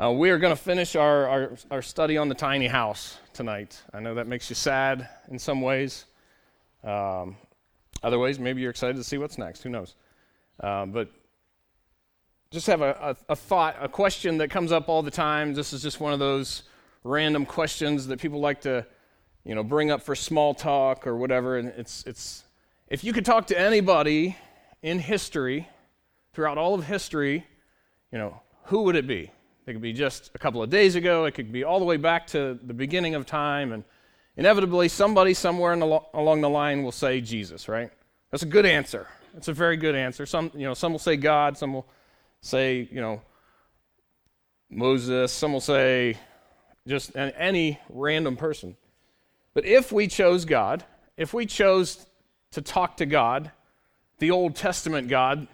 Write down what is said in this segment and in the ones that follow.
Uh, we are going to finish our, our, our, study on the tiny house tonight. I know that makes you sad in some ways. Um, other ways, maybe you're excited to see what's next. Who knows? Uh, but just have a, a, a, thought, a question that comes up all the time. This is just one of those random questions that people like to, you know, bring up for small talk or whatever. And it's, it's if you could talk to anybody in history, throughout all of history, you know, who would it be? It could be just a couple of days ago. It could be all the way back to the beginning of time. And inevitably, somebody somewhere the, along the line will say Jesus, right? That's a good answer. That's a very good answer. Some, you know, some will say God. Some will say, you know, Moses. Some will say just any random person. But if we chose God, if we chose to talk to God, the Old Testament God,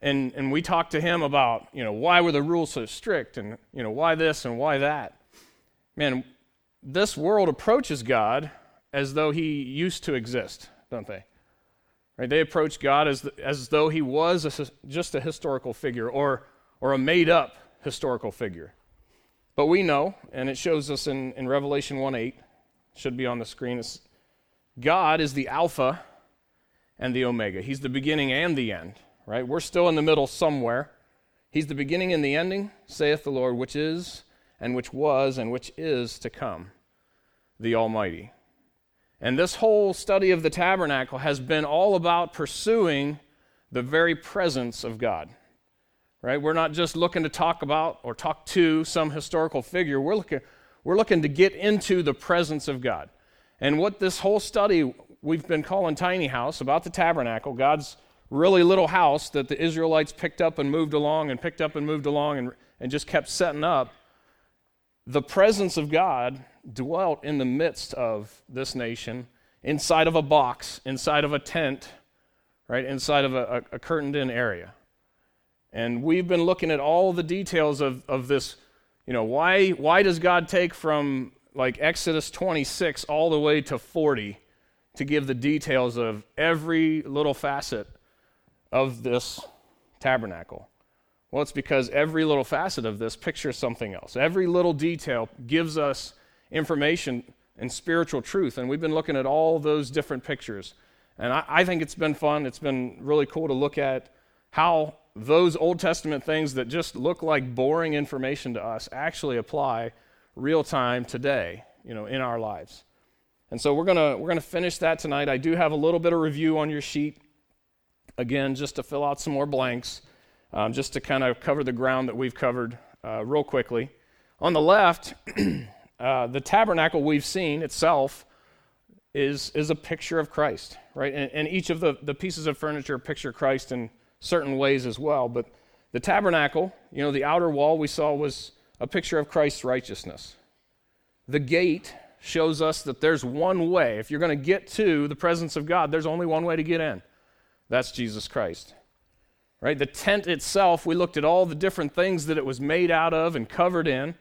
and, and we talked to him about, you know, why were the rules so strict and, you know, why this and why that. Man, this world approaches God as though he used to exist, don't they? Right? They approach God as, the, as though he was a, just a historical figure or, or a made up historical figure. But we know, and it shows us in, in Revelation 1 8, should be on the screen. God is the Alpha and the Omega. He's the beginning and the end right? We're still in the middle somewhere. He's the beginning and the ending, saith the Lord, which is, and which was, and which is to come, the Almighty. And this whole study of the tabernacle has been all about pursuing the very presence of God. Right? We're not just looking to talk about or talk to some historical figure. We're looking, we're looking to get into the presence of God. And what this whole study we've been calling Tiny House about the tabernacle, God's really little house that the Israelites picked up and moved along and picked up and moved along and, and just kept setting up, the presence of God dwelt in the midst of this nation, inside of a box, inside of a tent, right, inside of a, a, a curtained in area. And we've been looking at all the details of, of this. You know, why, why does God take from like Exodus 26 all the way to 40 to give the details of every little facet of this tabernacle? Well, it's because every little facet of this pictures something else. Every little detail gives us information and spiritual truth. And we've been looking at all those different pictures. And I, I, think it's been fun. It's been really cool to look at how those Old Testament things that just look like boring information to us actually apply real time today, you know, in our lives. And so we're gonna we're gonna finish that tonight. I do have a little bit of review on your sheet again, just to fill out some more blanks, um, just to kind of cover the ground that we've covered uh, real quickly. On the left, uh, the tabernacle we've seen itself is, is a picture of Christ, right? And, and each of the, the pieces of furniture picture Christ in certain ways as well. But the tabernacle, you know, the outer wall we saw was a picture of Christ's righteousness. The gate shows us that there's one way. If you're going to get to the presence of God, there's only one way to get in. That's Jesus Christ. Right? The tent itself, we looked at all the different things that it was made out of and covered in.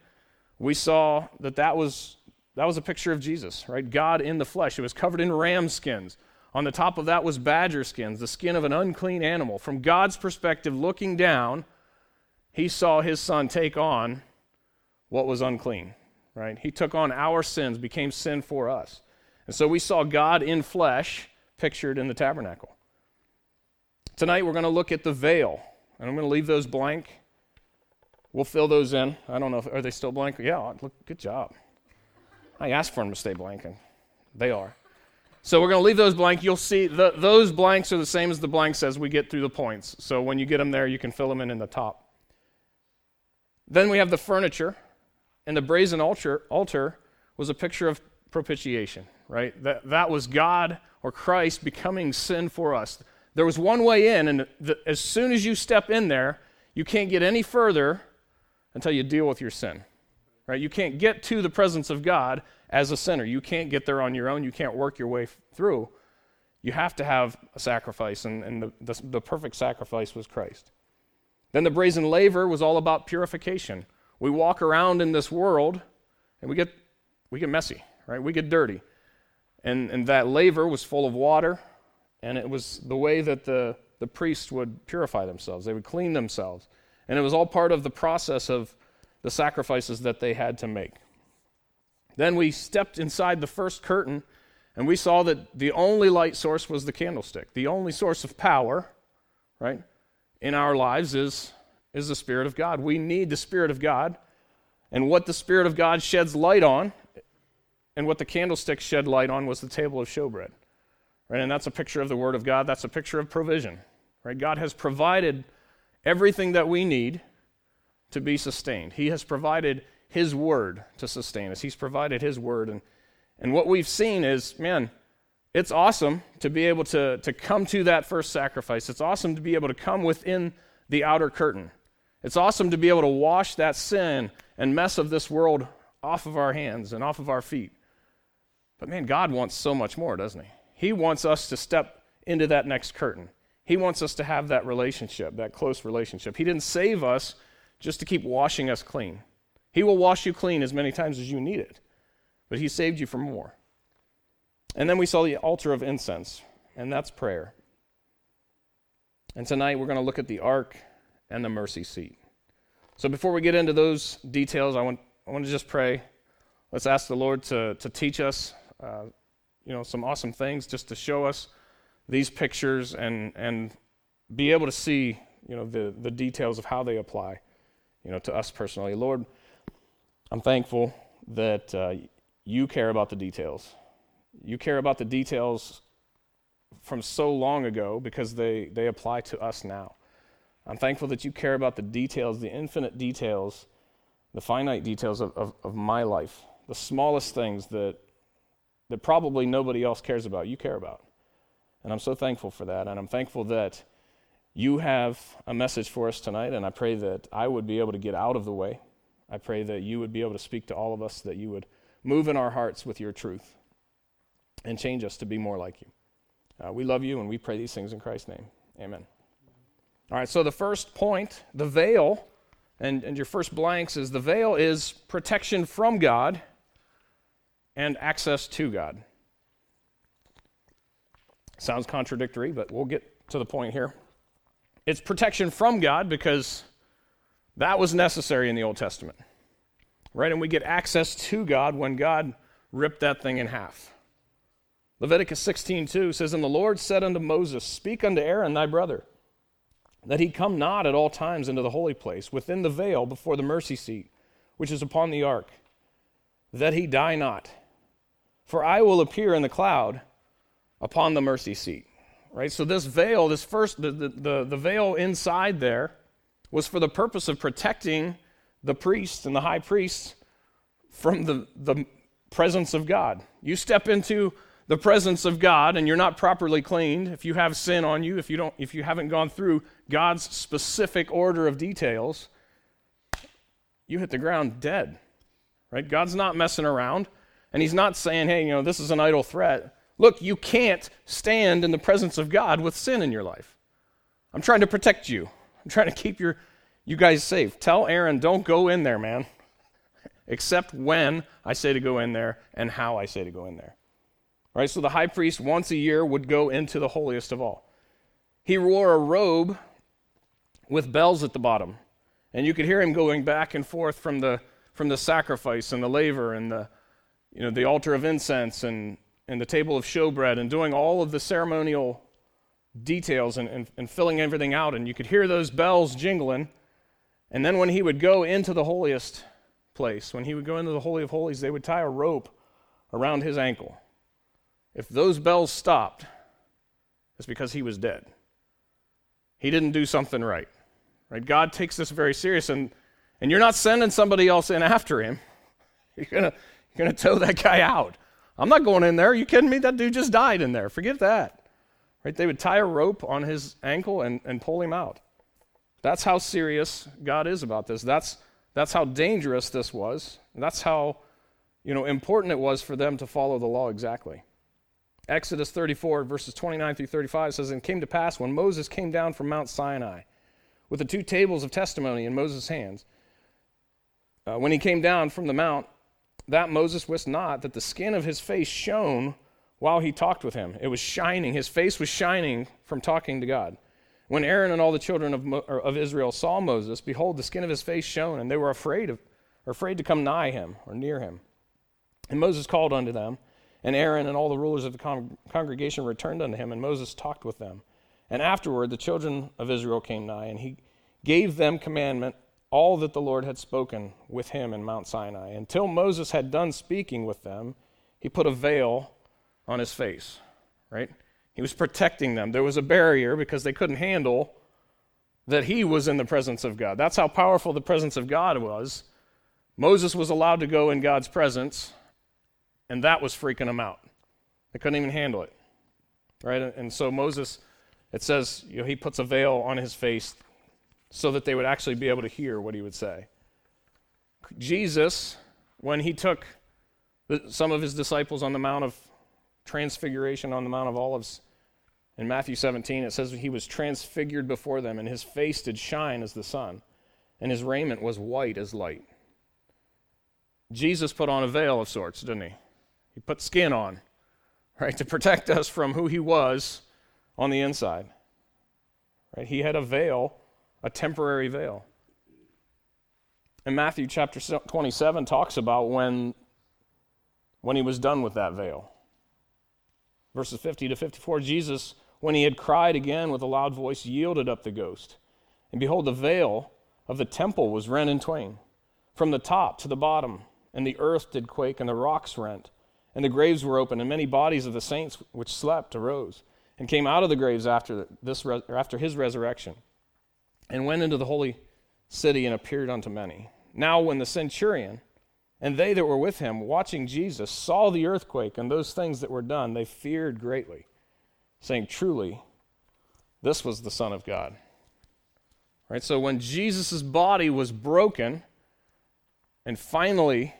We saw that that was that was a picture of Jesus, right? God in the flesh. It was covered in ram skins. On the top of that was badger skins, the skin of an unclean animal. From God's perspective, looking down, he saw his son take on what was unclean, right? He took on our sins, became sin for us. And so we saw God in flesh pictured in the tabernacle. Tonight we're going to look at the veil, and I'm going to leave those blank. We'll fill those in. I don't know if are they still blank. Yeah, look, good job. I asked for them to stay blank, and they are. So we're going to leave those blank. You'll see the, those blanks are the same as the blanks as we get through the points. So when you get them there, you can fill them in in the top. Then we have the furniture, and the brazen altar, altar was a picture of propitiation, right? That, that was God or Christ becoming sin for us. There was one way in, and the, as soon as you step in there, you can't get any further until you deal with your sin. Right? You can't get to the presence of God as a sinner. You can't get there on your own. You can't work your way through. You have to have a sacrifice, and, and the, the, the perfect sacrifice was Christ. Then the brazen laver was all about purification. We walk around in this world and we get, we get messy, right? We get dirty. And, and that laver was full of water, and it was the way that the, the priests would purify themselves. They would clean themselves. And it was all part of the process of the sacrifices that they had to make. Then we stepped inside the first curtain and we saw that the only light source was the candlestick. The only source of power, right, in our lives is, is the Spirit of God. We need the Spirit of God. And what the Spirit of God sheds light on, and what the candlestick shed light on, was the table of showbread. Right? And that's a picture of the Word of God. That's a picture of provision. Right? God has provided everything that we need to be sustained. He has provided His Word to sustain us. He's provided His Word. And, and what we've seen is, man, it's awesome to be able to, to come to that first sacrifice. It's awesome to be able to come within the outer curtain. It's awesome to be able to wash that sin and mess of this world off of our hands and off of our feet. But man, God wants so much more, doesn't He? He wants us to step into that next curtain. He wants us to have that relationship, that close relationship. He didn't save us just to keep washing us clean. He will wash you clean as many times as you need it, but He saved you for more. And then we saw the altar of incense, and that's prayer. And tonight we're going to look at the ark and the mercy seat. So before we get into those details, I want, I want to just pray. Let's ask the Lord to, to teach us, uh, you know, some awesome things, just to show us these pictures and, and be able to see, you know, the, the details of how they apply, you know, to us personally. Lord, I'm thankful that uh, you care about the details. You care about the details from so long ago because they, they apply to us now. I'm thankful that you care about the details, the infinite details, the finite details of, of, of, my life, the smallest things that, that probably nobody else cares about, you care about. And I'm so thankful for that. And I'm thankful that you have a message for us tonight. And I pray that I would be able to get out of the way. I pray that you would be able to speak to all of us, that you would move in our hearts with your truth and change us to be more like you. Uh, we love you and we pray these things in Christ's name. Amen. All right, so the first point, the veil, and, and your first blanks is the veil is protection from God and access to God. Sounds contradictory, but we'll get to the point here. It's protection from God because that was necessary in the Old Testament. Right? And we get access to God when God ripped that thing in half. Leviticus 16:2 says, And the Lord said unto Moses, Speak unto Aaron thy brother that he come not at all times into the holy place, within the veil before the mercy seat, which is upon the ark, that he die not. For I will appear in the cloud upon the mercy seat. Right? So this veil, this first, the, the, the, the veil inside there, was for the purpose of protecting the priests and the high priests from the, the presence of God. You step into the presence of God and you're not properly cleaned, if you have sin on you, if you don't if you haven't gone through God's specific order of details, you hit the ground dead. Right? God's not messing around and he's not saying, "Hey, you know, this is an idle threat." Look, you can't stand in the presence of God with sin in your life. I'm trying to protect you. I'm trying to keep your you guys safe. Tell Aaron, don't go in there, man. Except when I say to go in there and how I say to go in there. Right? So the high priest once a year would go into the holiest of all. He wore a robe with bells at the bottom. And you could hear him going back and forth from the from the sacrifice and the laver and the you know the altar of incense and and the table of showbread and doing all of the ceremonial details and, and, and filling everything out. And you could hear those bells jingling. And then when he would go into the holiest place, when he would go into the Holy of Holies, they would tie a rope around his ankle. If those bells stopped, it's because he was dead. He didn't do something right. Right? God takes this very serious and and you're not sending somebody else in after him. You're going to you're going to tow that guy out. I'm not going in there. Are you kidding me? That dude just died in there. Forget that. Right? They would tie a rope on his ankle and, and pull him out. That's how serious God is about this. That's that's how dangerous this was. That's how you know important it was for them to follow the law exactly. Exodus 34, verses 29 through 35 says, And it came to pass when Moses came down from Mount Sinai with the two tables of testimony in Moses' hands, uh, when he came down from the mount, that Moses wist not that the skin of his face shone while he talked with him. It was shining. His face was shining from talking to God. When Aaron and all the children of, Mo- of Israel saw Moses, behold, the skin of his face shone, and they were afraid of, afraid to come nigh him or near him. And Moses called unto them, and Aaron and all the rulers of the con- congregation returned unto him, and Moses talked with them. And afterward the children of Israel came nigh, and he gave them commandment all that the Lord had spoken with him in Mount Sinai. Until Moses had done speaking with them, he put a veil on his face, right? He was protecting them. There was a barrier because they couldn't handle that he was in the presence of God. That's how powerful the presence of God was. Moses was allowed to go in God's presence, and that was freaking them out. They couldn't even handle it. Right? And so Moses, it says, you know, he puts a veil on his face so that they would actually be able to hear what he would say. Jesus, when he took some of his disciples on the Mount of Transfiguration, on the Mount of Olives, in Matthew 17, it says he was transfigured before them, and his face did shine as the sun, and his raiment was white as light. Jesus put on a veil of sorts, didn't he? He put skin on, right, to protect us from who he was on the inside. Right? He had a veil, a temporary veil. And Matthew chapter 27 talks about when, when he was done with that veil. Verses 50 to 54 Jesus, when he had cried again with a loud voice, yielded up the ghost. And behold, the veil of the temple was rent in twain, from the top to the bottom and the earth did quake, and the rocks rent, and the graves were opened, and many bodies of the saints which slept arose, and came out of the graves after, this, after his resurrection, and went into the holy city and appeared unto many. Now, when the centurion and they that were with him, watching Jesus, saw the earthquake and those things that were done, they feared greatly, saying, Truly, this was the Son of God. Right? So when Jesus' body was broken and finally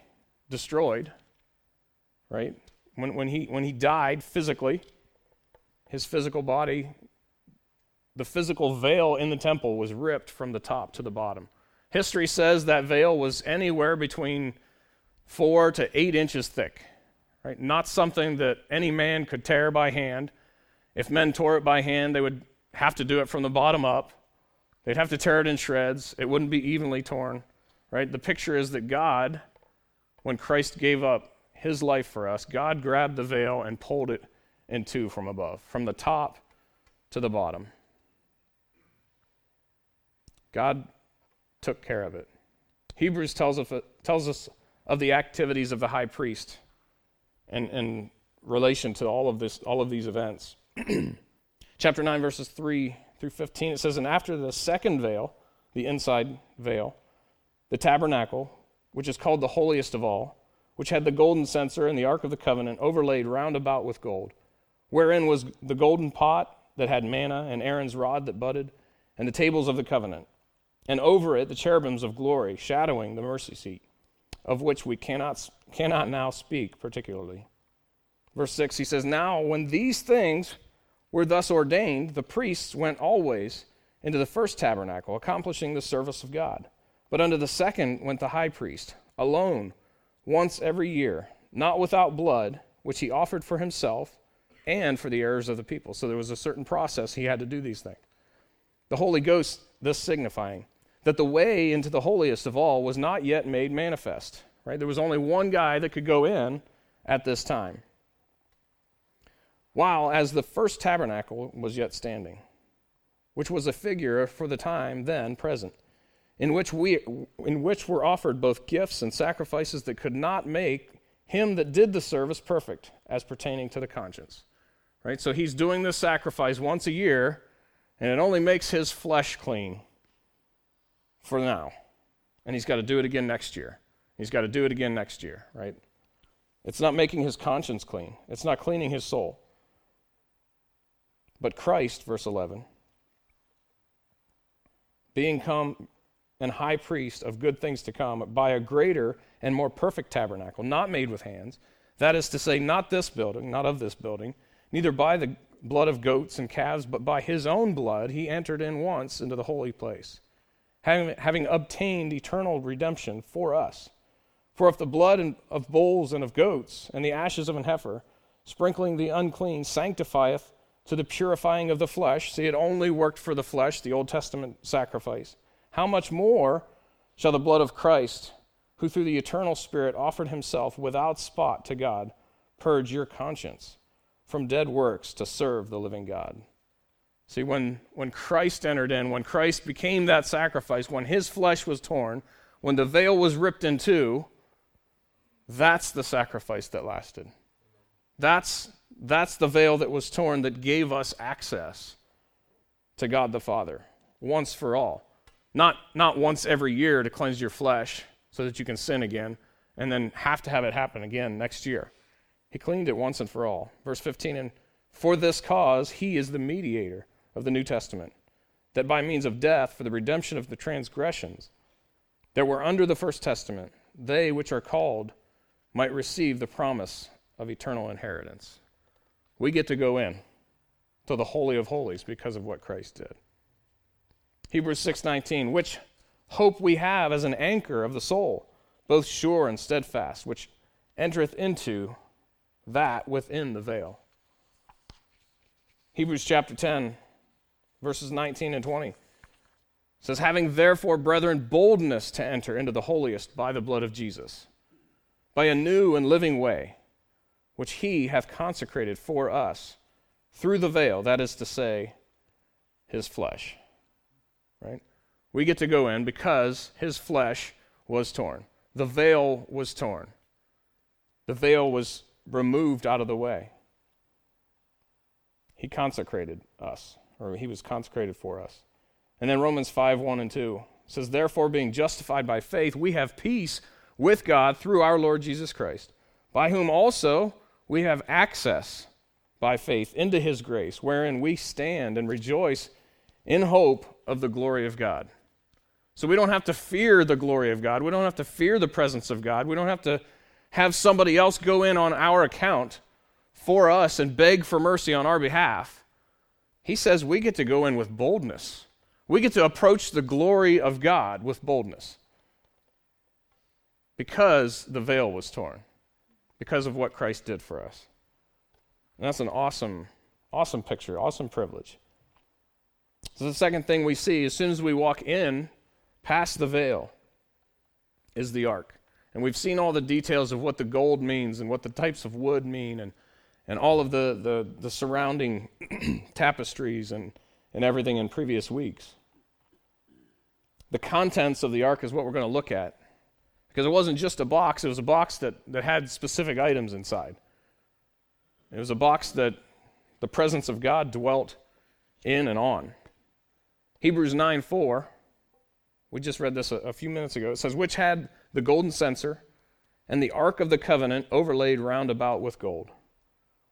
destroyed, right? When, when, he, when he died physically, his physical body, the physical veil in the temple was ripped from the top to the bottom. History says that veil was anywhere between four to eight inches thick, right? Not something that any man could tear by hand. If men tore it by hand, they would have to do it from the bottom up. They'd have to tear it in shreds. It wouldn't be evenly torn, right? The picture is that God when Christ gave up his life for us, God grabbed the veil and pulled it in two from above, from the top to the bottom. God took care of it. Hebrews tells us, tells us of the activities of the high priest in, in relation to all of, this, all of these events. Chapter 9, verses 3 through 15, it says, And after the second veil, the inside veil, the tabernacle, which is called the holiest of all, which had the golden censer and the ark of the covenant overlaid round about with gold, wherein was the golden pot that had manna and Aaron's rod that budded, and the tables of the covenant, and over it the cherubims of glory, shadowing the mercy seat, of which we cannot, cannot now speak particularly. Verse 6, he says, Now when these things were thus ordained, the priests went always into the first tabernacle, accomplishing the service of God. But unto the second went the high priest, alone, once every year, not without blood, which he offered for himself and for the errors of the people. So there was a certain process he had to do these things. The Holy Ghost, thus signifying that the way into the holiest of all was not yet made manifest. Right? There was only one guy that could go in at this time. While as the first tabernacle was yet standing, which was a figure for the time then present in which, we, in which were offered both gifts and sacrifices that could not make him that did the service perfect as pertaining to the conscience. Right? So he's doing this sacrifice once a year, and it only makes his flesh clean for now. And he's got to do it again next year. He's got to do it again next year, right? It's not making his conscience clean, it's not cleaning his soul. But Christ, verse 11, being come and high priest of good things to come by a greater and more perfect tabernacle, not made with hands. That is to say, not this building, not of this building, neither by the blood of goats and calves, but by his own blood he entered in once into the holy place, having, having obtained eternal redemption for us. For if the blood of bulls and of goats and the ashes of an heifer, sprinkling the unclean, sanctifieth to the purifying of the flesh, see, it only worked for the flesh, the Old Testament sacrifice how much more shall the blood of Christ, who through the eternal Spirit offered himself without spot to God, purge your conscience from dead works to serve the living God. See, when, when Christ entered in, when Christ became that sacrifice, when his flesh was torn, when the veil was ripped in two, that's the sacrifice that lasted. That's, that's the veil that was torn that gave us access to God the Father once for all. Not, not once every year to cleanse your flesh so that you can sin again and then have to have it happen again next year. He cleaned it once and for all. Verse 15, and for this cause he is the mediator of the New Testament, that by means of death, for the redemption of the transgressions that were under the first testament, they which are called might receive the promise of eternal inheritance. We get to go in to the holy of holies because of what Christ did. Hebrews 6:19, which hope we have as an anchor of the soul, both sure and steadfast, which entereth into that within the veil. Hebrews chapter 10, verses 19 and 20 says, Having therefore, brethren, boldness to enter into the holiest by the blood of Jesus, by a new and living way, which he hath consecrated for us through the veil, that is to say, his flesh. Right? we get to go in because his flesh was torn. The veil was torn. The veil was removed out of the way. He consecrated us, or he was consecrated for us. And then Romans 5 1 and 2 says, Therefore, being justified by faith, we have peace with God through our Lord Jesus Christ, by whom also we have access by faith into his grace, wherein we stand and rejoice in hope of the glory of God. So we don't have to fear the glory of God. We don't have to fear the presence of God. We don't have to have somebody else go in on our account for us and beg for mercy on our behalf. He says we get to go in with boldness. We get to approach the glory of God with boldness because the veil was torn, because of what Christ did for us. And that's an awesome, awesome picture, awesome privilege. So, the second thing we see as soon as we walk in Past the veil is the ark. And we've seen all the details of what the gold means and what the types of wood mean and, and all of the, the, the surrounding tapestries and, and everything in previous weeks. The contents of the ark is what we're going to look at. Because it wasn't just a box, it was a box that, that had specific items inside. It was a box that the presence of God dwelt in and on. Hebrews 9 4 we just read this a, a few minutes ago. It says, Which had the golden censer and the ark of the covenant overlaid round about with gold,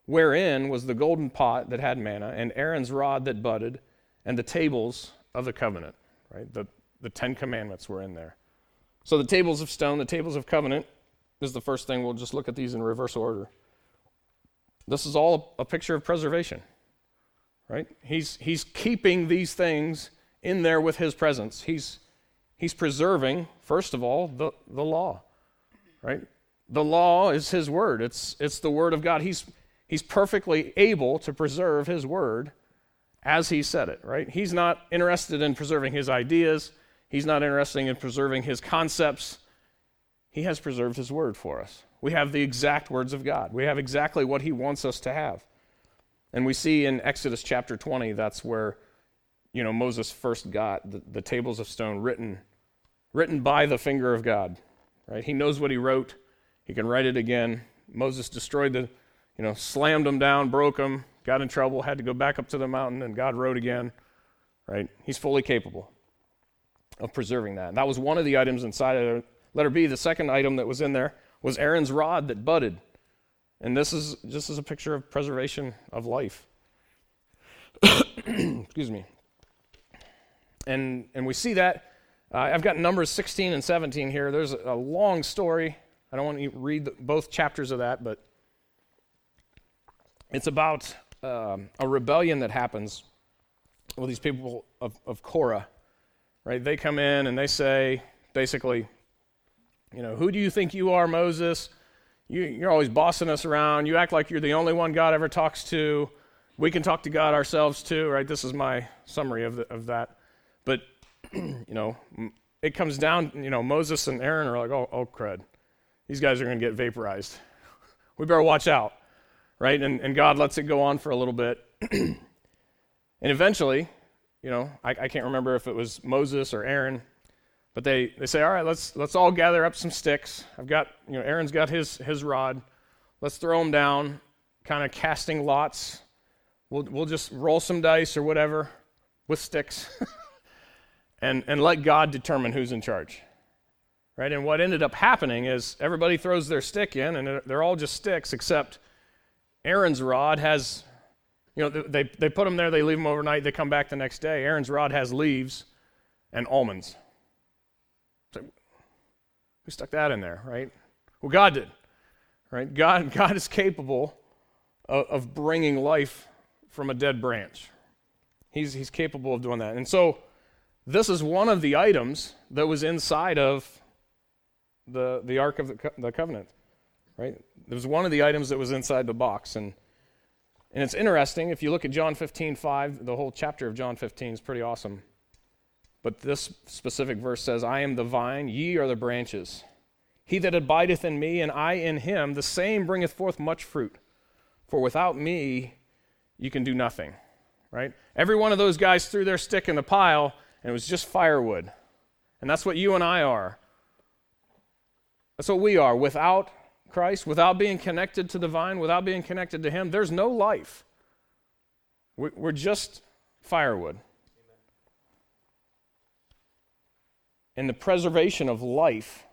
wherein was the golden pot that had manna, and Aaron's rod that budded, and the tables of the covenant. Right? The, the Ten Commandments were in there. So the tables of stone, the tables of covenant, is the first thing. We'll just look at these in reverse order. This is all a picture of preservation. Right? He's, he's keeping these things in there with his presence. He's, He's preserving, first of all, the, the law, right? The law is his word. It's, it's the word of God. He's, he's perfectly able to preserve his word as he said it, right? He's not interested in preserving his ideas. He's not interested in preserving his concepts. He has preserved his word for us. We have the exact words of God. We have exactly what he wants us to have. And we see in Exodus chapter 20, that's where, you know, Moses first got the, the tables of stone written written by the finger of God. Right? He knows what he wrote. He can write it again. Moses destroyed the, you know, slammed them down, broke them, got in trouble, had to go back up to the mountain, and God wrote again. Right? He's fully capable of preserving that. And that was one of the items inside of letter B. The second item that was in there was Aaron's rod that budded. And this is just as a picture of preservation of life. Excuse me. And and we see that uh, I've got Numbers 16 and 17 here. There's a long story. I don't want to read the, both chapters of that, but it's about um, a rebellion that happens with these people of, of Korah, right? They come in and they say, basically, you know, who do you think you are, Moses? You, you're always bossing us around. You act like you're the only one God ever talks to. We can talk to God ourselves too, right? This is my summary of, the, of that. But you know, it comes down, you know, Moses and Aaron are like, oh, oh crud. These guys are going to get vaporized. we better watch out, right? And, and God lets it go on for a little bit. and eventually, you know, I, I can't remember if it was Moses or Aaron, but they, they say, all right, let's, let's all gather up some sticks. I've got, you know, Aaron's got his, his rod. Let's throw them down, kind of casting lots. We'll, we'll just roll some dice or whatever with sticks and, and let God determine who's in charge. Right? And what ended up happening is everybody throws their stick in, and they're all just sticks, except Aaron's rod has, you know, they, they put them there, they leave them overnight, they come back the next day. Aaron's rod has leaves and almonds. So, who stuck that in there, right? Well, God did, right? God, God is capable of, of bringing life from a dead branch. He's, he's capable of doing that. And so, this is one of the items that was inside of the, the Ark of the, Co- the Covenant, right? It was one of the items that was inside the box. And, and it's interesting, if you look at John 15, 5, the whole chapter of John 15 is pretty awesome. But this specific verse says, I am the vine, ye are the branches. He that abideth in me, and I in him, the same bringeth forth much fruit. For without me, you can do nothing. Right? Every one of those guys threw their stick in the pile, and it was just firewood. And that's what you and I are. That's what we are. Without Christ, without being connected to the vine, without being connected to Him, there's no life. We're just firewood. And the preservation of life,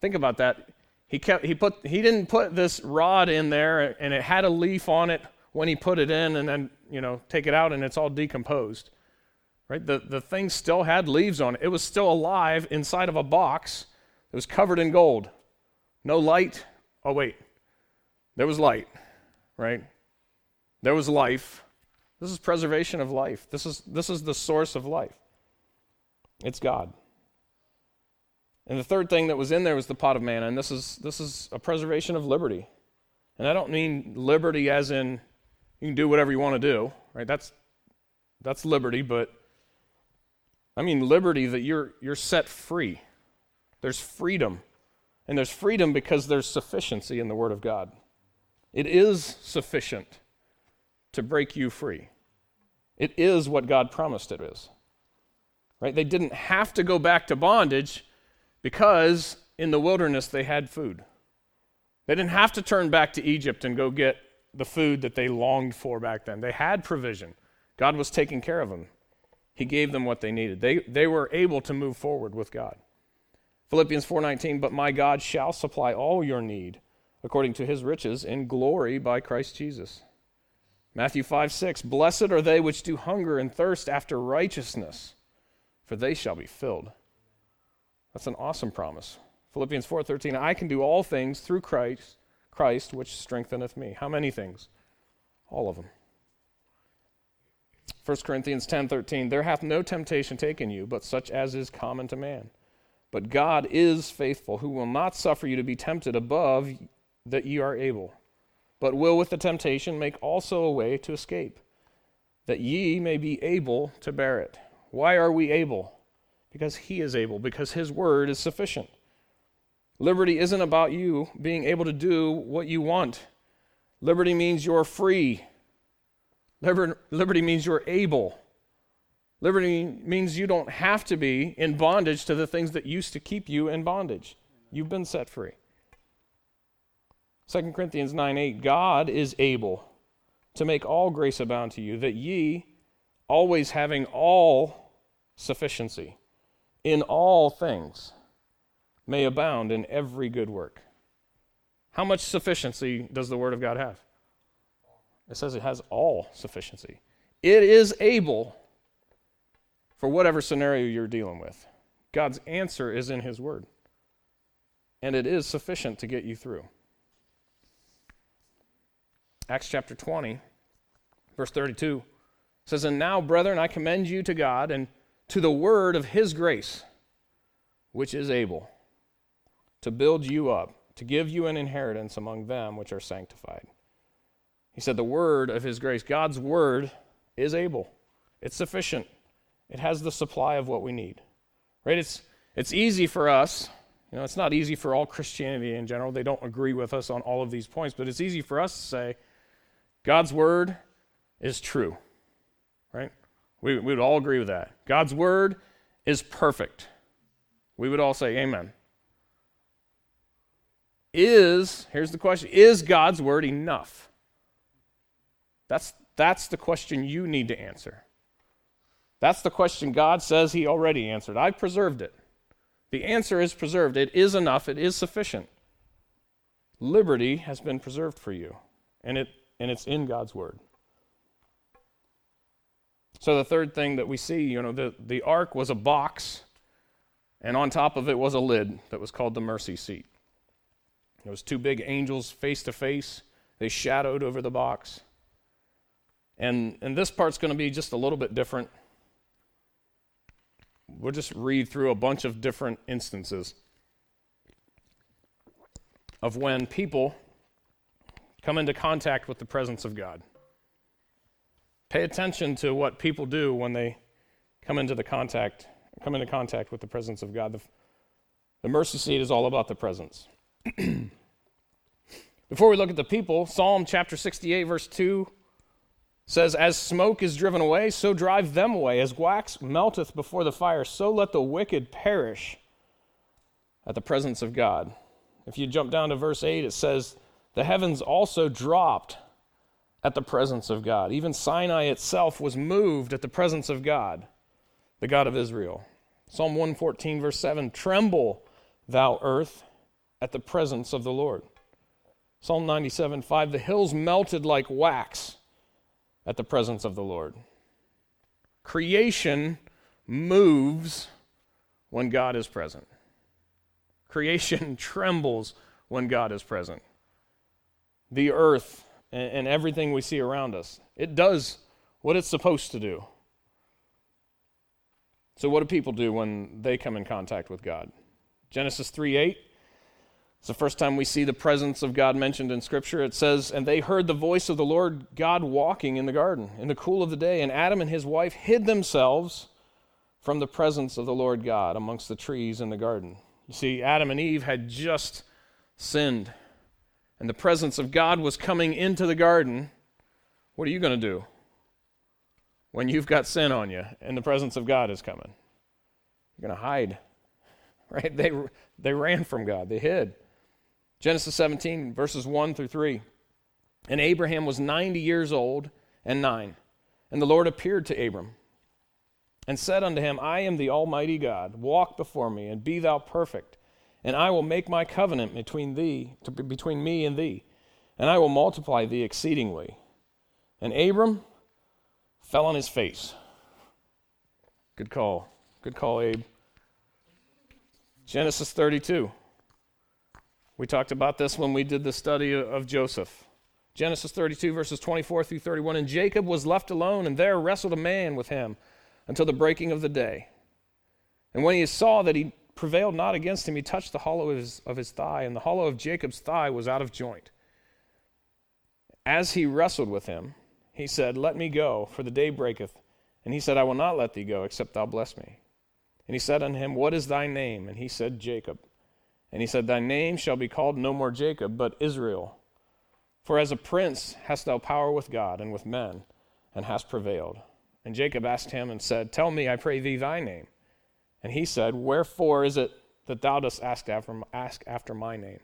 think about that. He, kept, he, put, he didn't put this rod in there and it had a leaf on it when he put it in and then, you know, take it out and it's all decomposed. Right? The, the thing still had leaves on it. It was still alive inside of a box that was covered in gold. No light. Oh, wait. There was light, right? There was life. This is preservation of life. This is, this is the source of life. It's God. And the third thing that was in there was the pot of manna, and this is, this is a preservation of liberty. And I don't mean liberty as in you can do whatever you want to do, right? That's, that's liberty, but I mean liberty that you're, you're set free. There's freedom. And there's freedom because there's sufficiency in the Word of God. It is sufficient to break you free. It is what God promised it is. Right? They didn't have to go back to bondage because in the wilderness they had food. They didn't have to turn back to Egypt and go get the food that they longed for back then. They had provision. God was taking care of them. He gave them what they needed. They, they were able to move forward with God. Philippians 4:19 But my God shall supply all your need according to his riches in glory by Christ Jesus. Matthew 5:6, Blessed are they which do hunger and thirst after righteousness, for they shall be filled. That's an awesome promise. Philippians 4:13 I can do all things through Christ Christ which strengtheneth me. How many things? All of them. 1 Corinthians 10:13 There hath no temptation taken you but such as is common to man. But God is faithful, who will not suffer you to be tempted above that ye are able, but will with the temptation make also a way to escape, that ye may be able to bear it. Why are we able? Because he is able, because his word is sufficient. Liberty isn't about you being able to do what you want. Liberty means you're free. Liberty means you're able. Liberty means you don't have to be in bondage to the things that used to keep you in bondage. You've been set free. 2 Corinthians 9 8 God is able to make all grace abound to you, that ye, always having all sufficiency in all things, may abound in every good work. How much sufficiency does the Word of God have? It says it has all sufficiency. It is able for whatever scenario you're dealing with. God's answer is in His Word, and it is sufficient to get you through. Acts chapter 20, verse 32 says, And now, brethren, I commend you to God and to the word of His grace, which is able to build you up, to give you an inheritance among them which are sanctified. He said, The word of His grace, God's word, is able, it's sufficient. It has the supply of what we need. Right? It's, It's easy for us, you know, it's not easy for all Christianity in general. They don't agree with us on all of these points, but it's easy for us to say God's word is true, right? We, we would all agree with that. God's word is perfect. We would all say, Amen. Is, here's the question, is God's word enough? That's, that's the question you need to answer. That's the question God says He already answered. I've preserved it. The answer is preserved. It is enough, it is sufficient. Liberty has been preserved for you, and, it, and it's in God's word. So the third thing that we see, you know, the, the ark was a box, and on top of it was a lid that was called the mercy seat. There was two big angels face to face. They shadowed over the box. And, and this part's going to be just a little bit different. We'll just read through a bunch of different instances of when people come into contact with the presence of God. Pay attention to what people do when they come into the contact come into contact with the presence of God. The, the mercy seat is all about the presence. Before we look at the people, Psalm chapter 68 verse 2 says, As smoke is driven away, so drive them away. As wax melteth before the fire, so let the wicked perish at the presence of God. If you jump down to verse 8, it says, The heavens also dropped at the presence of God. Even Sinai itself was moved at the presence of God, the God of Israel. Psalm 114, verse 7 Tremble, thou earth, at the presence of the Lord. Psalm 97, 5 The hills melted like wax at the presence of the Lord. Creation moves when God is present. Creation trembles when God is present. The earth and, and everything we see around us. It does what it's supposed to do. So, what do people do when they come in contact with God? Genesis 3 8. It's the first time we see the presence of God mentioned in Scripture. It says, And they heard the voice of the Lord God walking in the garden in the cool of the day, and Adam and his wife hid themselves from the presence of the Lord God amongst the trees in the garden. You see, Adam and Eve had just sinned and the presence of God was coming into the garden, what are you going to do when you've got sin on you and the presence of God is coming? You're going to hide, right? They, they ran from God, they hid. Genesis 17, verses 1 through 3. And Abraham was 90 years old and nine. And the Lord appeared to Abram and said unto him, I am the Almighty God. Walk before me and be thou perfect and I will make my covenant between thee, to, between me and thee, and I will multiply thee exceedingly. And Abram fell on his face. Good call. Good call, Abe. Genesis 32. We talked about this when we did the study of Joseph. Genesis 32, verses 24 through 31. And Jacob was left alone, and there wrestled a man with him until the breaking of the day. And when he saw that he prevailed not against him. He touched the hollow of his, of his thigh, and the hollow of Jacob's thigh was out of joint. As he wrestled with him, he said, Let me go, for the day breaketh. And he said, I will not let thee go, except thou bless me. And he said unto him, What is thy name? And he said, Jacob. And he said, Thy name shall be called no more Jacob, but Israel. For as a prince hast thou power with God and with men, and hast prevailed. And Jacob asked him and said, Tell me, I pray thee, thy name. And he said, Wherefore is it that thou dost ask after, ask after my name?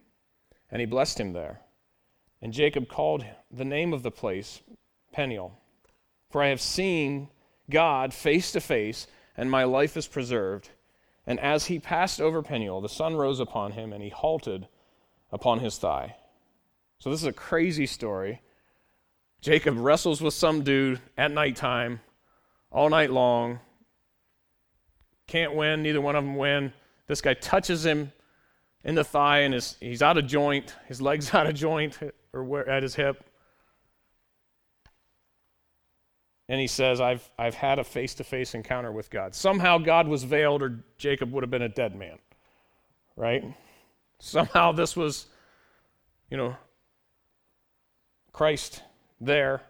And he blessed him there. And Jacob called the name of the place Peniel. For I have seen God face to face, and my life is preserved. And as he passed over Peniel, the sun rose upon him, and he halted upon his thigh. So this is a crazy story. Jacob wrestles with some dude at nighttime, all night long, can't win. Neither one of them win. This guy touches him in the thigh, and his, he's out of joint. His leg's out of joint, or where, at his hip. And he says, I've, I've had a face to face encounter with God. Somehow God was veiled, or Jacob would have been a dead man. Right? Somehow this was, you know, Christ there.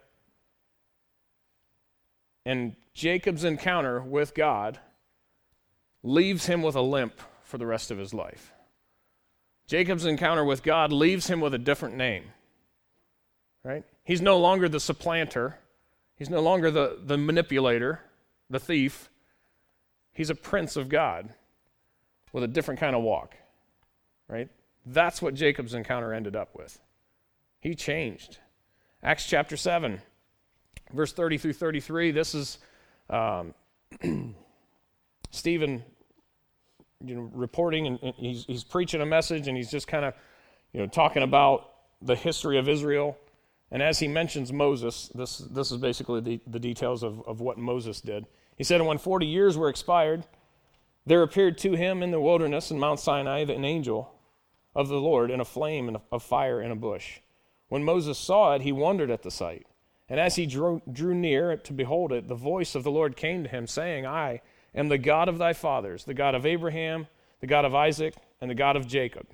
And Jacob's encounter with God leaves him with a limp for the rest of his life. Jacob's encounter with God leaves him with a different name. Right? He's no longer the supplanter. He's no longer the, the manipulator, the thief. He's a prince of God with a different kind of walk. Right? That's what Jacob's encounter ended up with. He changed. Acts chapter 7, verse 30 through 33. This is um, Stephen you know, reporting and, and he's, he's preaching a message and he's just kind of you know, talking about the history of Israel. And as he mentions Moses, this, this is basically the, the details of, of what Moses did. He said, And when 40 years were expired, there appeared to him in the wilderness in Mount Sinai an angel of the Lord in a flame of fire in a bush. When Moses saw it, he wondered at the sight. And as he drew, drew near to behold it, the voice of the Lord came to him, saying, I am the God of thy fathers, the God of Abraham, the God of Isaac, and the God of Jacob.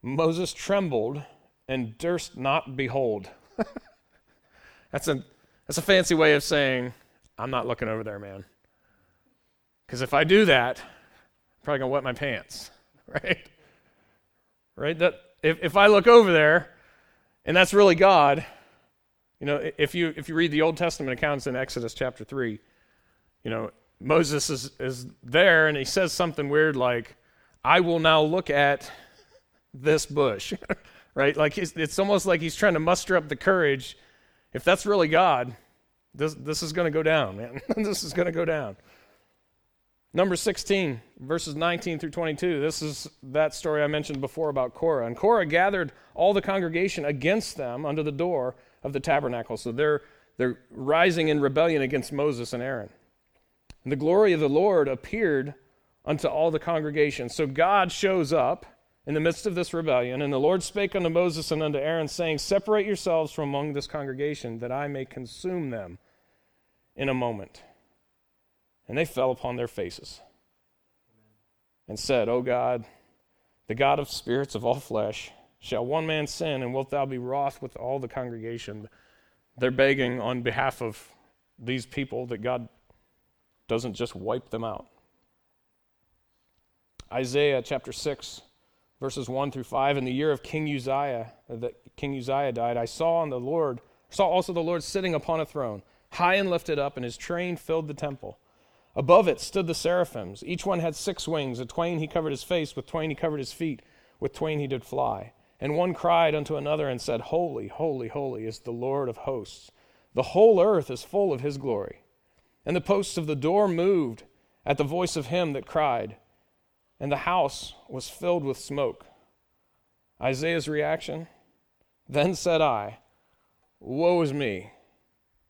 Moses trembled and durst not behold. that's, a, that's a fancy way of saying, I'm not looking over there, man. Because if I do that, I'm probably going to wet my pants, right? Right? That, if, if I look over there, and that's really God. You know, if you if you read the Old Testament accounts in Exodus chapter three, you know Moses is is there and he says something weird like, "I will now look at this bush," right? Like it's almost like he's trying to muster up the courage. If that's really God, this this is going to go down, man. this is going to go down. Number 16, verses 19 through 22. This is that story I mentioned before about Korah. And Korah gathered all the congregation against them under the door of the tabernacle. So they're, they're rising in rebellion against Moses and Aaron. And the glory of the Lord appeared unto all the congregation. So God shows up in the midst of this rebellion. And the Lord spake unto Moses and unto Aaron, saying, Separate yourselves from among this congregation, that I may consume them in a moment. And they fell upon their faces and said, O God, the God of spirits of all flesh, shall one man sin, and wilt thou be wroth with all the congregation? They're begging on behalf of these people that God doesn't just wipe them out. Isaiah chapter 6, verses 1 through 5. In the year of King Uzziah, that King Uzziah died, I saw on the Lord, saw also the Lord sitting upon a throne, high and lifted up, and his train filled the temple. Above it stood the seraphims. Each one had six wings. With twain he covered his face, with twain he covered his feet, with twain he did fly. And one cried unto another and said, Holy, holy, holy is the Lord of hosts. The whole earth is full of his glory. And the posts of the door moved at the voice of him that cried, and the house was filled with smoke. Isaiah's reaction Then said I, Woe is me,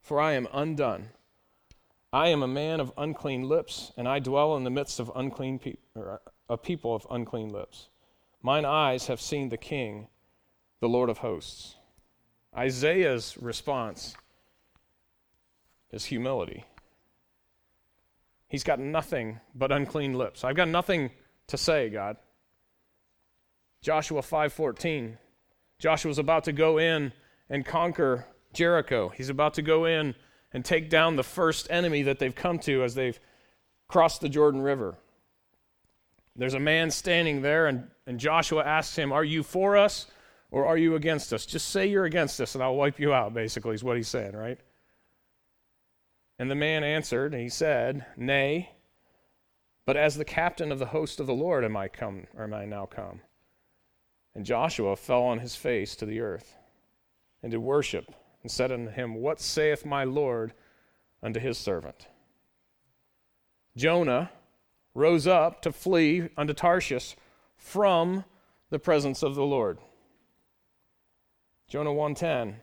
for I am undone I am a man of unclean lips, and I dwell in the midst of unclean pe- or a people of unclean lips. Mine eyes have seen the King, the Lord of hosts. Isaiah's response is humility. He's got nothing but unclean lips. I've got nothing to say, God. Joshua 5:14. Joshua's about to go in and conquer Jericho. He's about to go in and take down the first enemy that they've come to as they've crossed the Jordan River. There's a man standing there, and, and Joshua asks him, Are you for us or are you against us? Just say you're against us, and I'll wipe you out, basically, is what he's saying, right? And the man answered, and he said, Nay, but as the captain of the host of the Lord am I come, or am I now come? And Joshua fell on his face to the earth and did worship and said unto him, What saith my Lord unto his servant? Jonah rose up to flee unto Tarshish from the presence of the Lord. Jonah 1:10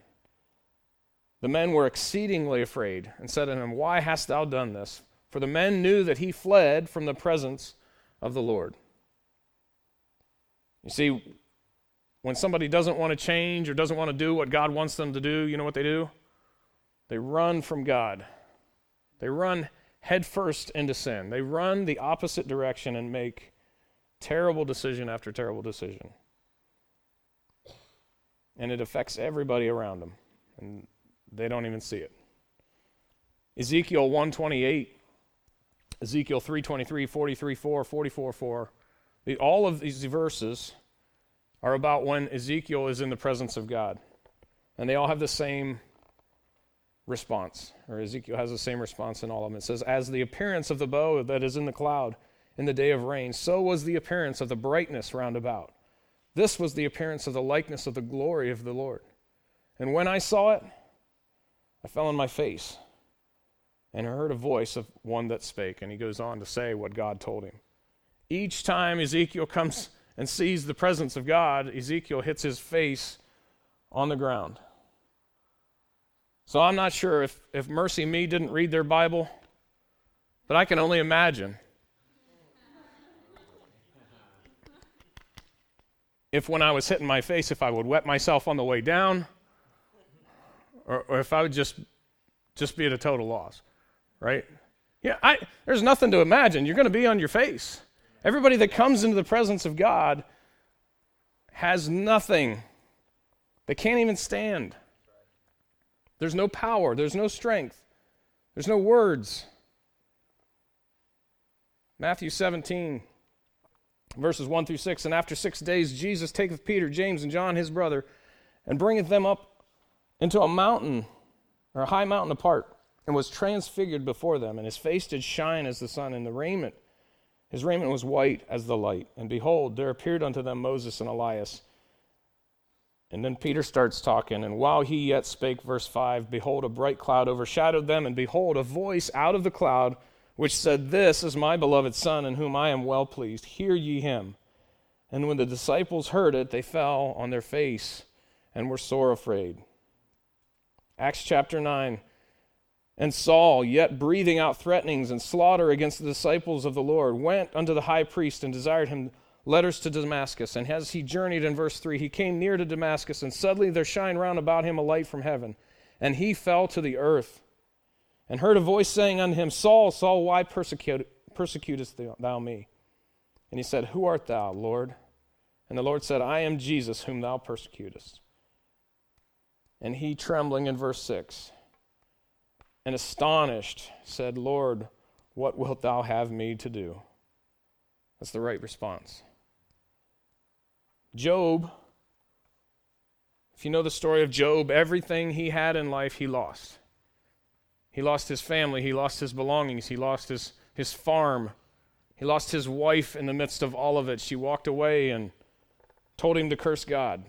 The men were exceedingly afraid and said unto him, Why hast thou done this? For the men knew that he fled from the presence of the Lord. You see, when somebody doesn't want to change or doesn't want to do what God wants them to do, you know what they do? They run from God. They run headfirst into sin. They run the opposite direction and make terrible decision after terrible decision. And it affects everybody around them, and they don't even see it. Ezekiel 128 Ezekiel 3:23, 43, 4, 44, 4. The, all of these verses are about when Ezekiel is in the presence of God. And they all have the same response, or Ezekiel has the same response in all of them. It says, As the appearance of the bow that is in the cloud in the day of rain, so was the appearance of the brightness round about. This was the appearance of the likeness of the glory of the Lord. And when I saw it, I fell on my face and heard a voice of one that spake. And he goes on to say what God told him. Each time Ezekiel comes and sees the presence of God, Ezekiel hits his face on the ground. So I'm not sure if, if MercyMe didn't read their Bible, but I can only imagine. if when I was hitting my face, if I would wet myself on the way down, or, or if I would just just be at a total loss, right? Yeah, I, there's nothing to imagine. You're going to be on your face. Everybody that comes into the presence of God has nothing. They can't even stand. There's no power, there's no strength, there's no words. Matthew 17, verses 1 through 6. And after six days, Jesus taketh Peter, James, and John, his brother, and bringeth them up into a mountain, or a high mountain apart, and was transfigured before them. And his face did shine as the sun, and the raiment, his raiment was white as the light. And behold, there appeared unto them Moses and Elias and then Peter starts talking, and while he yet spake, verse 5, behold, a bright cloud overshadowed them, and behold, a voice out of the cloud which said, This is my beloved Son, in whom I am well pleased. Hear ye him. And when the disciples heard it, they fell on their face and were sore afraid. Acts chapter 9. And Saul, yet breathing out threatenings and slaughter against the disciples of the Lord, went unto the high priest and desired him letters to Damascus. And as he journeyed in verse 3, he came near to Damascus, and suddenly there shined round about him a light from heaven. And he fell to the earth, and heard a voice saying unto him, Saul, Saul, why persecute, persecutest thou me? And he said, Who art thou, Lord? And the Lord said, I am Jesus, whom thou persecutest. And he, trembling in verse 6, and astonished, said, Lord, what wilt thou have me to do? That's the right response. Job, if you know the story of Job, everything he had in life he lost. He lost his family, he lost his belongings, he lost his, his farm, he lost his wife in the midst of all of it. She walked away and told him to curse God.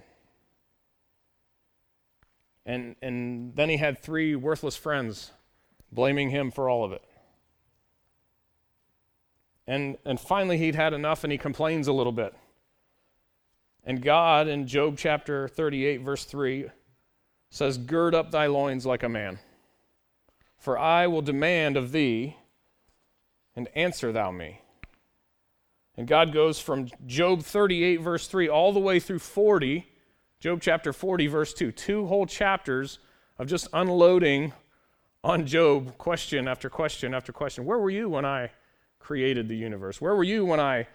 And, and then he had three worthless friends blaming him for all of it. And, and finally, he'd had enough and he complains a little bit. And God, in Job chapter 38, verse 3, says, Gird up thy loins like a man, for I will demand of thee, and answer thou me. And God goes from Job 38, verse 3, all the way through 40, Job chapter 40, verse 2, two whole chapters of just unloading on Job, question after question after question. Where were you when I created the universe? Where were you when I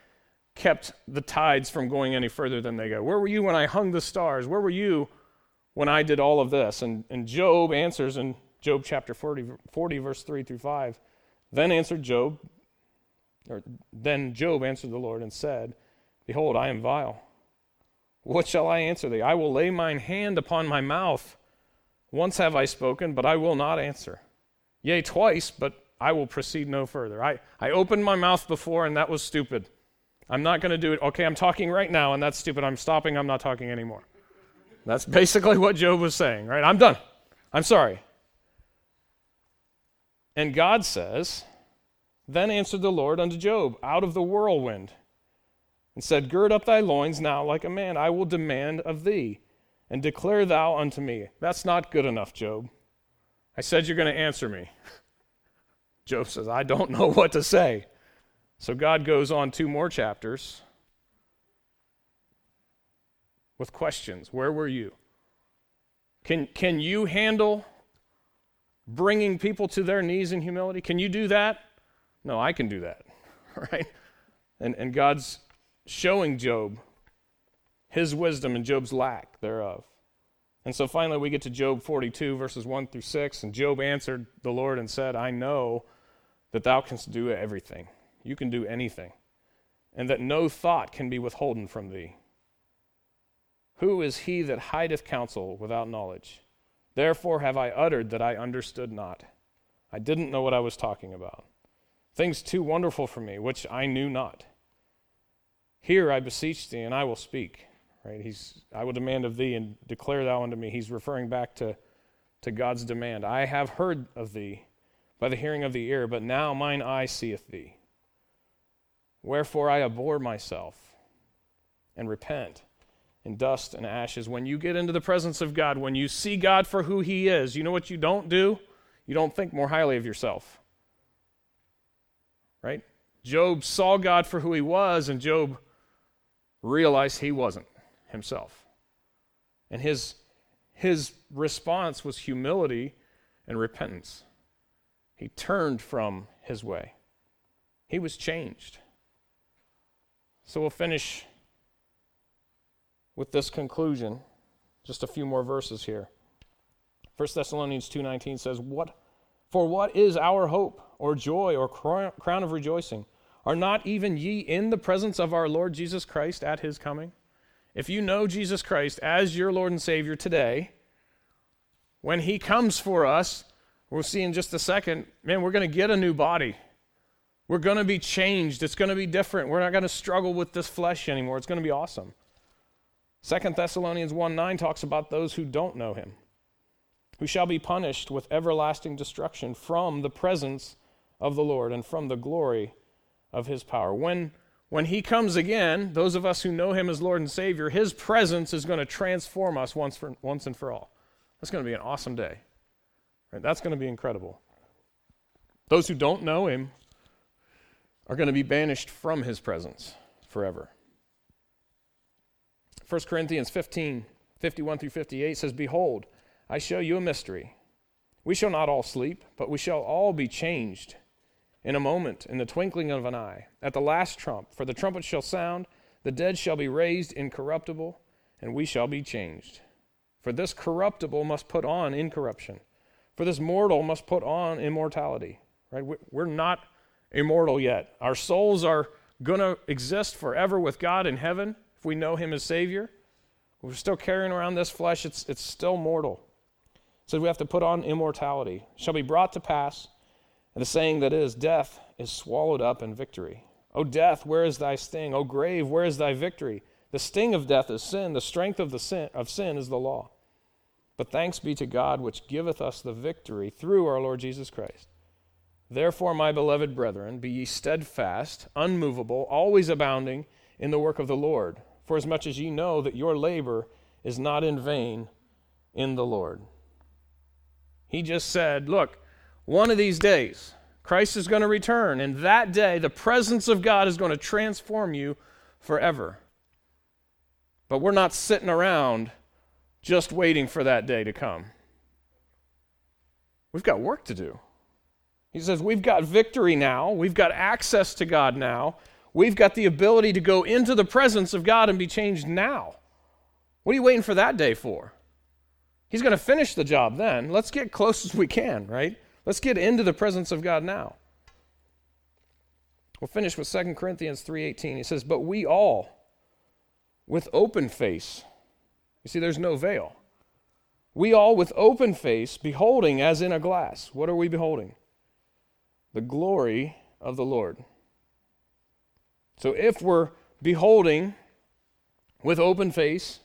kept the tides from going any further than they go? Where were you when I hung the stars? Where were you when I did all of this? And, and Job answers in Job chapter 40, 40, verse 3 through 5. Then answered Job, or then Job answered the Lord and said, Behold, I am vile. What shall I answer thee? I will lay mine hand upon my mouth. Once have I spoken, but I will not answer. Yea, twice, but I will proceed no further. I, I opened my mouth before, and that was stupid. I'm not going to do it. Okay, I'm talking right now, and that's stupid. I'm stopping. I'm not talking anymore. That's basically what Job was saying, right? I'm done. I'm sorry. And God says, Then answered the Lord unto Job out of the whirlwind, and said, Gird up thy loins now like a man. I will demand of thee, and declare thou unto me. That's not good enough, Job. I said you're going to answer me. Job says, I don't know what to say. So God goes on two more chapters with questions. Where were you? Can, can you handle bringing people to their knees in humility? Can you do that? No, I can do that, right? And, and God's showing Job his wisdom and Job's lack thereof. And so finally, we get to Job 42, verses 1 through 6. And Job answered the Lord and said, I know that thou canst do everything. You can do anything, and that no thought can be withholden from thee. Who is he that hideth counsel without knowledge? Therefore have I uttered that I understood not. I didn't know what I was talking about. Things too wonderful for me, which I knew not. Hear, I beseech thee, and I will speak. Right? He's, I will demand of thee, and declare thou unto me. He's referring back to, to God's demand. I have heard of thee by the hearing of the ear, but now mine eye seeth thee. Wherefore I abhor myself and repent in dust and ashes. When you get into the presence of God, when you see God for who he is, you know what you don't do? You don't think more highly of yourself. Right? Job saw God for who he was, and Job realized he wasn't himself. And his, his response was humility and repentance. He turned from his way, he was changed. So we'll finish with this conclusion. Just a few more verses here. 1 Thessalonians 2:19 says, "What for what is our hope or joy or crown of rejoicing? Are not even ye in the presence of our Lord Jesus Christ at his coming?" If you know Jesus Christ as your Lord and Savior today, when he comes for us, we'll see in just a second, man, we're going to get a new body. We're going to be changed. It's going to be different. We're not going to struggle with this flesh anymore. It's going to be awesome. Second Thessalonians 1 9 talks about those who don't know him, who shall be punished with everlasting destruction from the presence of the Lord and from the glory of his power. When, when he comes again, those of us who know him as Lord and Savior, his presence is going to transform us once, for, once and for all. That's going to be an awesome day. Right? That's going to be incredible. Those who don't know him are going to be banished from his presence forever. 1 Corinthians 15, 51 through 58 says, Behold, I show you a mystery. We shall not all sleep, but we shall all be changed in a moment, in the twinkling of an eye, at the last trump. For the trumpet shall sound, the dead shall be raised incorruptible, and we shall be changed. For this corruptible must put on incorruption, for this mortal must put on immortality. Right? We're not immortal yet. Our souls are going to exist forever with God in heaven if we know Him as Savior. We're still carrying around this flesh, it's, it's still mortal. So we have to put on immortality. Shall be brought to pass. And the saying that is, death is swallowed up in victory. O death, where is thy sting? O grave, where is thy victory? The sting of death is sin, the strength of, the sin, of sin is the law. But thanks be to God, which giveth us the victory through our Lord Jesus Christ. Therefore, my beloved brethren, be ye steadfast, unmovable, always abounding in the work of the Lord, for as much as ye know that your labor is not in vain in the Lord. He just said, Look, one of these days, Christ is going to return, and that day, the presence of God is going to transform you forever. But we're not sitting around just waiting for that day to come. We've got work to do. He says, We've got victory now. We've got access to God now. We've got the ability to go into the presence of God and be changed now. What are you waiting for that day for? He's going to finish the job then. Let's get close as we can, right? Let's get into the presence of God now. We'll finish with 2 Corinthians 3:18. He says, "But we all with open face." You see there's no veil. We all with open face beholding as in a glass. What are we beholding? the glory of the Lord. So if we're beholding with open face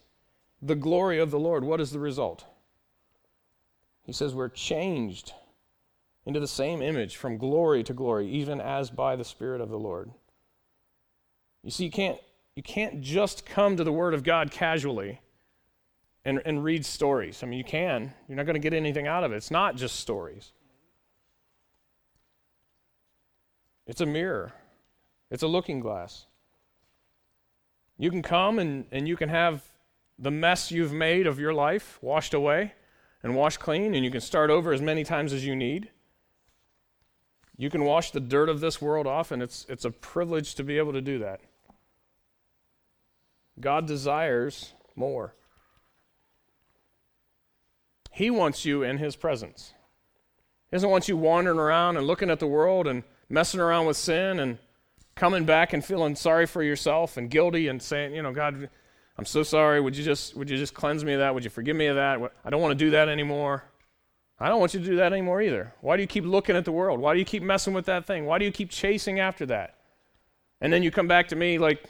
the glory of the Lord, what is the result? He says we're changed into the same image from glory to glory, even as by the Spirit of the Lord. You see, you can't, you can't just come to the Word of God casually and, and read stories. I mean, you can. You're not going to get anything out of it. It's not just stories. It's a mirror, it's a looking glass. You can come and, and you can have the mess you've made of your life washed away and washed clean, and you can start over as many times as you need. You can wash the dirt of this world off, and it's, it's a privilege to be able to do that. God desires more. He wants you in His presence. He doesn't want you wandering around and looking at the world and messing around with sin and coming back and feeling sorry for yourself and guilty and saying, you know, God, I'm so sorry. Would you just would you just cleanse me of that? Would you forgive me of that? I don't want to do that anymore. I don't want you to do that anymore either. Why do you keep looking at the world? Why do you keep messing with that thing? Why do you keep chasing after that? And then you come back to me like,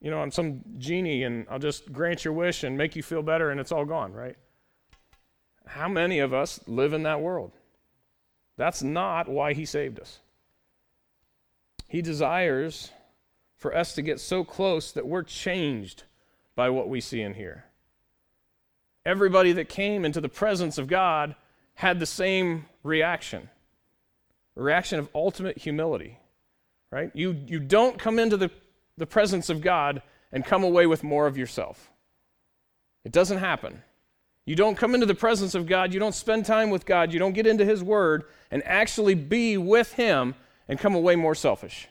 you know, I'm some genie and I'll just grant your wish and make you feel better and it's all gone, right? How many of us live in that world? That's not why he saved us. He desires for us to get so close that we're changed by what we see and hear. Everybody that came into the presence of God had the same reaction a reaction of ultimate humility. Right? You, you don't come into the, the presence of God and come away with more of yourself. It doesn't happen. You don't come into the presence of God, you don't spend time with God, you don't get into His Word and actually be with Him and come away more selfish.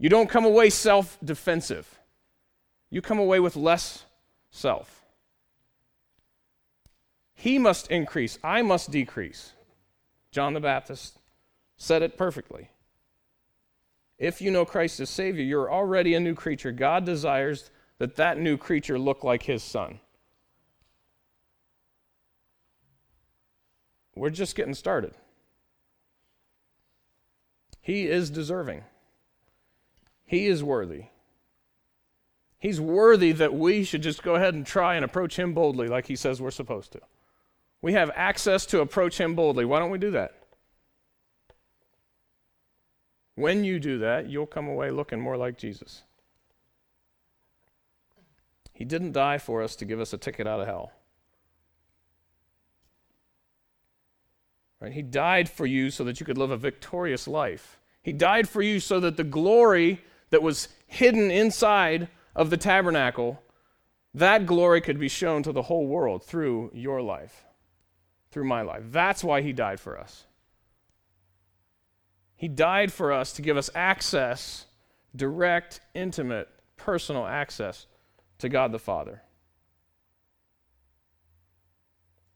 You don't come away self defensive. You come away with less self. He must increase, I must decrease. John the Baptist said it perfectly. If you know Christ as Savior, you're already a new creature. God desires that that new creature look like His Son. We're just getting started. He is deserving. He is worthy. He's worthy that we should just go ahead and try and approach him boldly like he says we're supposed to. We have access to approach him boldly. Why don't we do that? When you do that, you'll come away looking more like Jesus. He didn't die for us to give us a ticket out of hell. Right? He died for you so that you could live a victorious life. He died for you so that the glory that was hidden inside of the tabernacle, that glory could be shown to the whole world through your life, through my life. That's why he died for us. He died for us to give us access, direct, intimate, personal access to God the Father.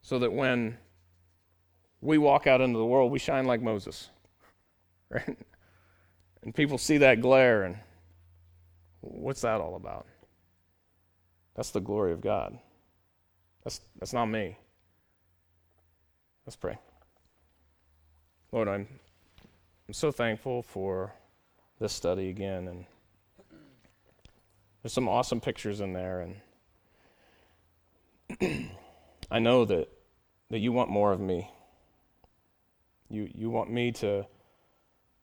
So that when we walk out into the world, we shine like Moses. Right? And people see that glare and what's that all about? That's the glory of God. That's, that's not me. Let's pray. Lord, I'm, I'm so thankful for this study again. And there's some awesome pictures in there. And I know that, that you want more of me. You, you want me to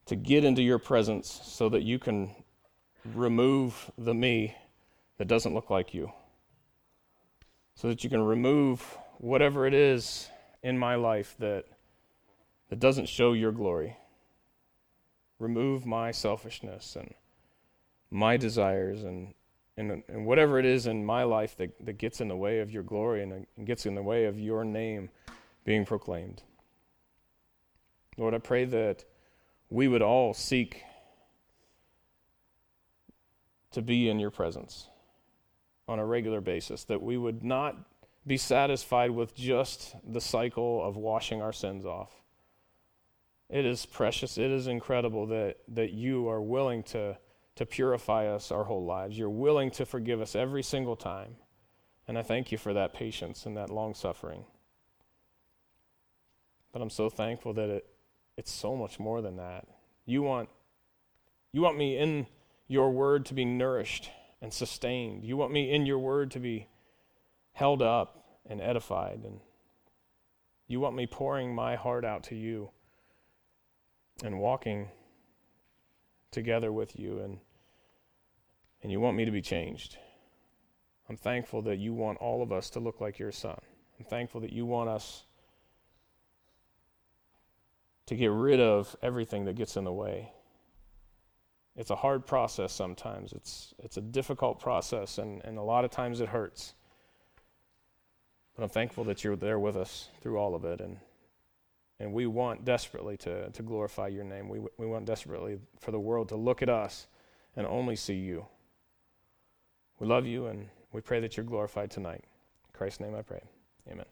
to get into your presence so that you can remove the me that doesn't look like you. So that you can remove whatever it is in my life that, that doesn't show your glory. Remove my selfishness and my desires and, and, and whatever it is in my life that, that gets in the way of your glory and, and gets in the way of your name being proclaimed. Lord, I pray that we would all seek to be in your presence on a regular basis, that we would not be satisfied with just the cycle of washing our sins off. It is precious, it is incredible that, that you are willing to, to purify us our whole lives. You're willing to forgive us every single time. And I thank you for that patience and that long suffering. But I'm so thankful that it, it's so much more than that. You want, you want me in your word to be nourished and sustained. You want me in your word to be held up and edified. And you want me pouring my heart out to you and walking together with you. And, and you want me to be changed. I'm thankful that you want all of us to look like your son. I'm thankful that you want us to get rid of everything that gets in the way. It's a hard process sometimes. It's, it's a difficult process, and, and a lot of times it hurts. But I'm thankful that you're there with us through all of it. And, and we want desperately to, to glorify your name. We, we want desperately for the world to look at us and only see you. We love you, and we pray that you're glorified tonight. In Christ's name I pray. Amen.